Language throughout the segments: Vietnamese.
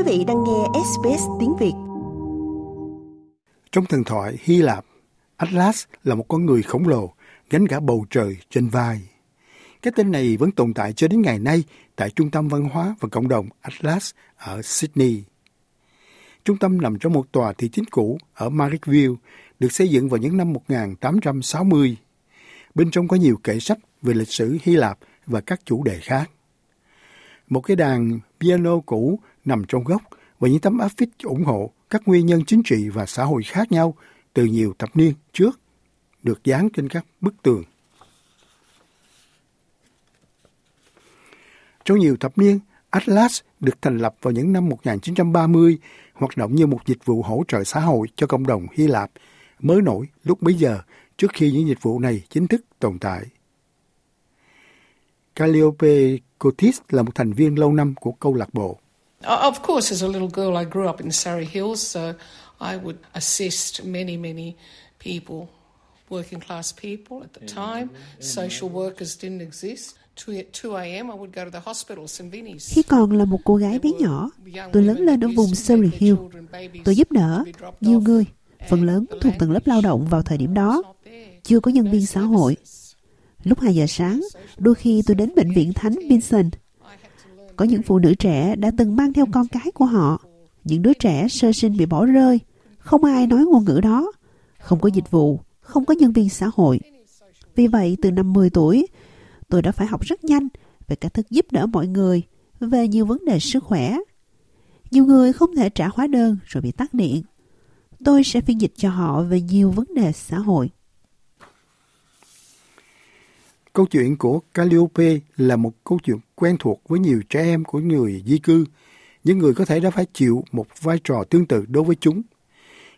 Quý vị đang nghe SBS tiếng Việt. Trong thần thoại Hy Lạp, Atlas là một con người khổng lồ gánh cả bầu trời trên vai. Cái tên này vẫn tồn tại cho đến ngày nay tại Trung tâm Văn hóa và Cộng đồng Atlas ở Sydney. Trung tâm nằm trong một tòa thị chính cũ ở Marrickville, được xây dựng vào những năm 1860. Bên trong có nhiều kệ sách về lịch sử Hy Lạp và các chủ đề khác. Một cái đàn piano cũ nằm trong gốc và những tấm áp phích ủng hộ các nguyên nhân chính trị và xã hội khác nhau từ nhiều thập niên trước được dán trên các bức tường. Trong nhiều thập niên, Atlas được thành lập vào những năm 1930, hoạt động như một dịch vụ hỗ trợ xã hội cho cộng đồng Hy Lạp mới nổi lúc bấy giờ trước khi những dịch vụ này chính thức tồn tại. Calliope Cotis là một thành viên lâu năm của câu lạc bộ. Of course, as a little girl, I grew up in Surrey Hills, so I would assist many, many people, working class people at the time. Social workers didn't exist. Khi còn là một cô gái bé nhỏ, tôi lớn lên ở vùng Surrey Hill. Tôi giúp đỡ nhiều người, phần lớn thuộc tầng lớp lao động vào thời điểm đó. Chưa có nhân viên xã hội. Lúc 2 giờ sáng, đôi khi tôi đến bệnh viện Thánh Vincent. Có những phụ nữ trẻ đã từng mang theo con cái của họ. Những đứa trẻ sơ sinh bị bỏ rơi. Không ai nói ngôn ngữ đó. Không có dịch vụ, không có nhân viên xã hội. Vì vậy, từ năm 10 tuổi, tôi đã phải học rất nhanh về cách thức giúp đỡ mọi người về nhiều vấn đề sức khỏe. Nhiều người không thể trả hóa đơn rồi bị tắt điện. Tôi sẽ phiên dịch cho họ về nhiều vấn đề xã hội. Câu chuyện của Calliope là một câu chuyện quen thuộc với nhiều trẻ em của người di cư, những người có thể đã phải chịu một vai trò tương tự đối với chúng.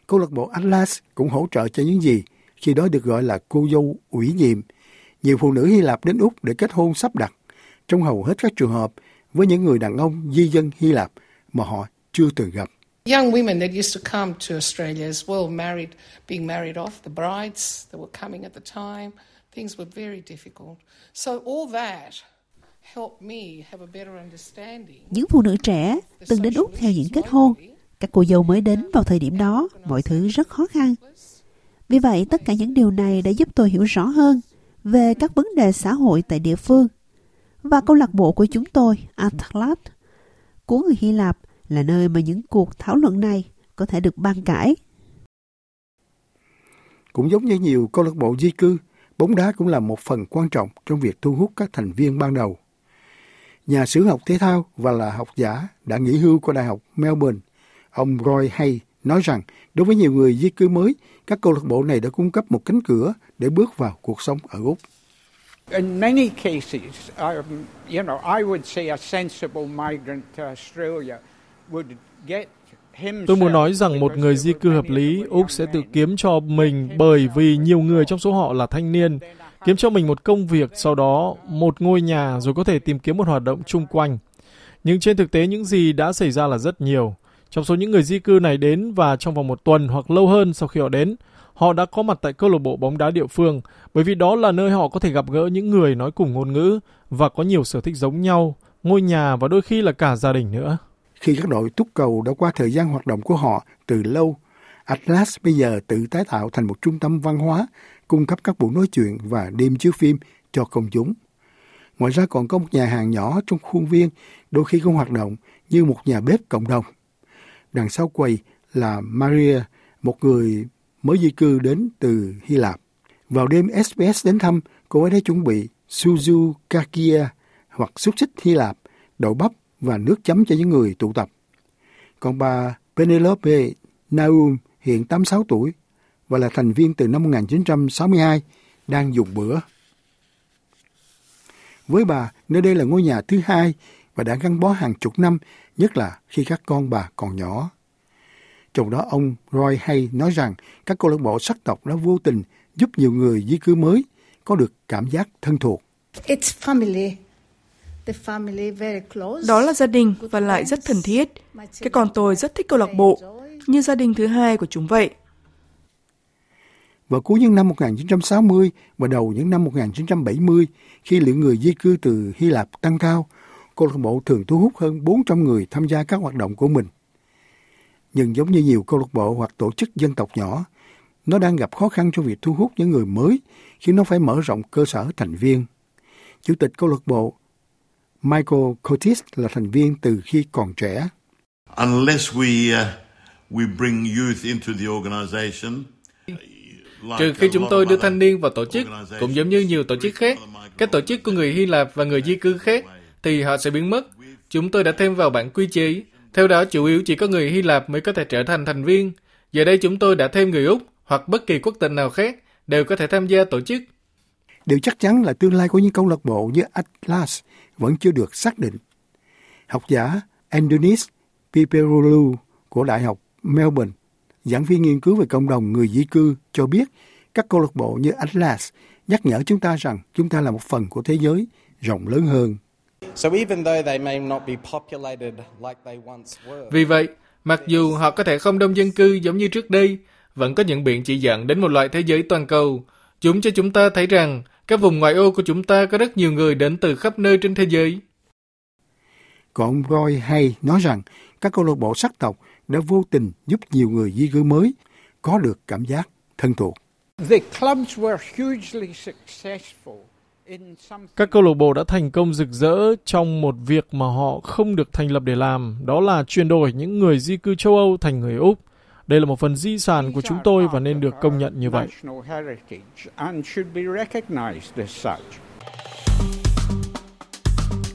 Câu lạc bộ Atlas cũng hỗ trợ cho những gì khi đó được gọi là cô dâu ủy nhiệm. Nhiều phụ nữ Hy Lạp đến Úc để kết hôn sắp đặt, trong hầu hết các trường hợp với những người đàn ông di dân Hy Lạp mà họ chưa từng gặp. Young women that used to come to Australia as well, married, being married off, the brides that were coming at the time, things were very difficult. So all that helped me have a better understanding. Những phụ nữ trẻ từng đến Úc theo diện kết hôn, các cô dâu mới đến vào thời điểm đó, mọi thứ rất khó khăn. Vì vậy, tất cả những điều này đã giúp tôi hiểu rõ hơn về các vấn đề xã hội tại địa phương. Và câu lạc bộ của chúng tôi, Atlas, của người Hy Lạp, là nơi mà những cuộc thảo luận này có thể được ban cãi. Cũng giống như nhiều câu lạc bộ di cư, bóng đá cũng là một phần quan trọng trong việc thu hút các thành viên ban đầu. Nhà sử học thể thao và là học giả đã nghỉ hưu của Đại học Melbourne, ông Roy Hay nói rằng đối với nhiều người di cư mới, các câu lạc bộ này đã cung cấp một cánh cửa để bước vào cuộc sống ở Úc. In many cases, um, you know, I would say a sensible migrant to Australia would get Tôi muốn nói rằng một người di cư hợp lý, Úc sẽ tự kiếm cho mình bởi vì nhiều người trong số họ là thanh niên, kiếm cho mình một công việc, sau đó một ngôi nhà rồi có thể tìm kiếm một hoạt động chung quanh. Nhưng trên thực tế những gì đã xảy ra là rất nhiều. Trong số những người di cư này đến và trong vòng một tuần hoặc lâu hơn sau khi họ đến, họ đã có mặt tại câu lạc bộ bóng đá địa phương bởi vì đó là nơi họ có thể gặp gỡ những người nói cùng ngôn ngữ và có nhiều sở thích giống nhau, ngôi nhà và đôi khi là cả gia đình nữa. Khi các đội túc cầu đã qua thời gian hoạt động của họ từ lâu, Atlas bây giờ tự tái tạo thành một trung tâm văn hóa, cung cấp các buổi nói chuyện và đêm chiếu phim cho công chúng. Ngoài ra còn có một nhà hàng nhỏ trong khuôn viên, đôi khi không hoạt động như một nhà bếp cộng đồng. Đằng sau quầy là Maria, một người mới di cư đến từ Hy Lạp. Vào đêm SBS đến thăm, cô ấy đã chuẩn bị suzu kakia hoặc xúc xích Hy Lạp, đậu bắp và nước chấm cho những người tụ tập. Còn bà Penelope Naum hiện 86 tuổi và là thành viên từ năm 1962 đang dùng bữa. Với bà, nơi đây là ngôi nhà thứ hai và đã gắn bó hàng chục năm, nhất là khi các con bà còn nhỏ. Trong đó ông Roy Hay nói rằng các câu lạc bộ sắc tộc đã vô tình giúp nhiều người di cư mới có được cảm giác thân thuộc. It's family. Đó là gia đình và lại rất thân thiết. Cái con tôi rất thích câu lạc bộ, như gia đình thứ hai của chúng vậy. Vào cuối những năm 1960 và đầu những năm 1970, khi lượng người di cư từ Hy Lạp tăng cao, câu lạc bộ thường thu hút hơn 400 người tham gia các hoạt động của mình. Nhưng giống như nhiều câu lạc bộ hoặc tổ chức dân tộc nhỏ, nó đang gặp khó khăn trong việc thu hút những người mới khi nó phải mở rộng cơ sở thành viên. Chủ tịch câu lạc bộ Michael Curtis là thành viên từ khi còn trẻ. Unless we uh, we bring youth into the organization, Trừ khi chúng tôi đưa thanh niên vào tổ chức, cũng giống như nhiều tổ chức khác, các tổ chức của người Hy Lạp và người di cư khác, thì họ sẽ biến mất. Chúng tôi đã thêm vào bản quy chế. Theo đó, chủ yếu chỉ có người Hy Lạp mới có thể trở thành thành viên. Giờ đây chúng tôi đã thêm người Úc hoặc bất kỳ quốc tịch nào khác đều có thể tham gia tổ chức. Điều chắc chắn là tương lai của những câu lạc bộ như Atlas vẫn chưa được xác định. Học giả Andonis Piperolu của Đại học Melbourne, giảng viên nghiên cứu về cộng đồng người di cư cho biết các câu lạc bộ như Atlas nhắc nhở chúng ta rằng chúng ta là một phần của thế giới rộng lớn hơn. Vì vậy, mặc dù họ có thể không đông dân cư giống như trước đây, vẫn có những biện chỉ dẫn đến một loại thế giới toàn cầu. Chúng cho chúng ta thấy rằng các vùng ngoại ô của chúng ta có rất nhiều người đến từ khắp nơi trên thế giới. Còn Roy hay nói rằng các câu lạc bộ sắc tộc đã vô tình giúp nhiều người di cư mới có được cảm giác thân thuộc. Các câu lạc bộ đã thành công rực rỡ trong một việc mà họ không được thành lập để làm, đó là chuyển đổi những người di cư châu Âu thành người Úc. Đây là một phần di sản của chúng tôi và nên được công nhận như vậy.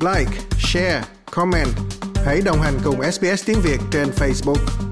Like, share, comment. Hãy đồng hành cùng SBS tiếng Việt trên Facebook.